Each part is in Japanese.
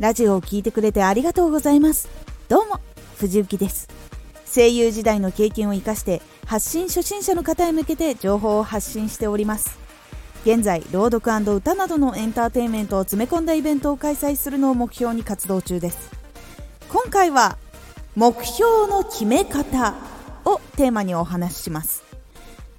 ラジオを聴いてくれてありがとうございます。どうも藤幸です。声優時代の経験を生かして発信初心者の方へ向けて情報を発信しております。現在朗読歌などのエンターテインメントを詰め込んだイベントを開催するのを目標に活動中です。今回は目標の決め方をテーマにお話しします。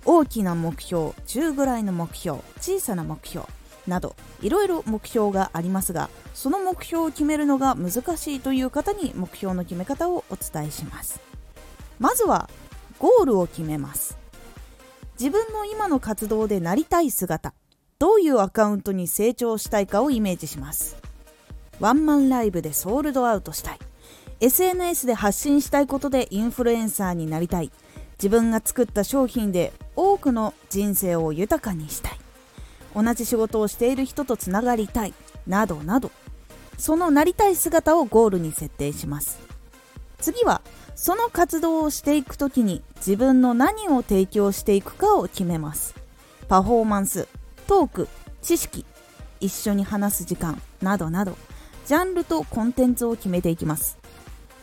大きな目標中ぐらいの目標小さな目標。などいろいろ目標がありますがその目標を決めるのが難しいという方に目標の決め方をお伝えします。まずはゴールを決めます。自分の今の活動でなりたい姿どういうアカウントに成長したいかをイメージします。ワンマンライブでソールドアウトしたい。SNS で発信したいことでインフルエンサーになりたい。自分が作った商品で多くの人生を豊かにしたい。同じ仕事をしている人とつながりたいなどなど。そのなりたい姿をゴールに設定します。次はその活動をしていく時に自分の何を提供していくかを決めます。パフォーマンストーク知識一緒に話す時間などなど。ジャンルとコンテンツを決めていきます。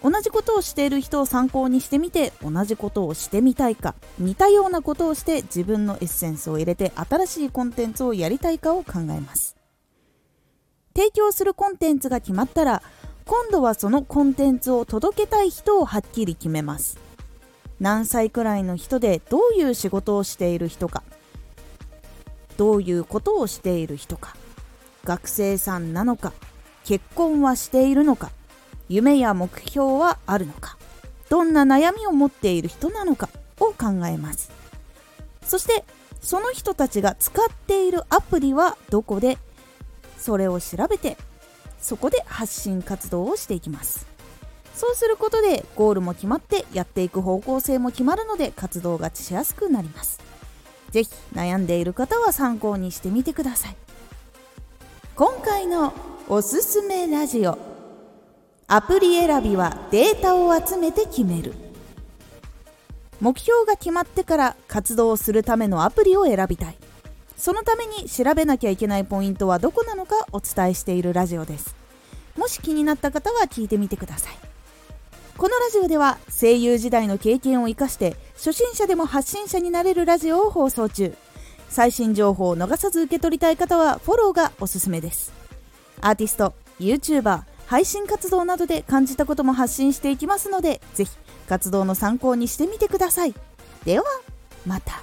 同じことをしている人を参考にしてみて同じことをしてみたいか似たようなことをして自分のエッセンスを入れて新しいコンテンツをやりたいかを考えます。提供するコンテンツが決まったら今度はそのコンテンツを届けたい人をはっきり決めます。何歳くらいの人でどういう仕事をしている人か。どういうことをしている人か。学生さんなのか。結婚はしているのか。夢や目標はあるのか？どんな悩みを持っている人なのか？を考えます。そしてその人たちが使っているアプリはどこで？それを調べてそこで発信活動をしていきます。そうすることでゴールも決まってやっていく方向性も決まるので活動がしやすくなります。是非悩んでいる方は参考にしてみてください。今回のおすすめラジオ。アプリ選びはデータを集めて決める。目標が決まってから活動をするためのアプリを選びたい。そのために調べなきゃいけないポイントはどこなのかお伝えしているラジオです。もし気になった方は聞いてみてください。このラジオでは声優時代の経験を生かして初心者でも発信者になれるラジオを放送中。最新情報を逃さず受け取りたい方はフォローがおすすめです。アーティスト YouTuber 配信活動などで感じたことも発信していきますので、ぜひ活動の参考にしてみてください。では、また。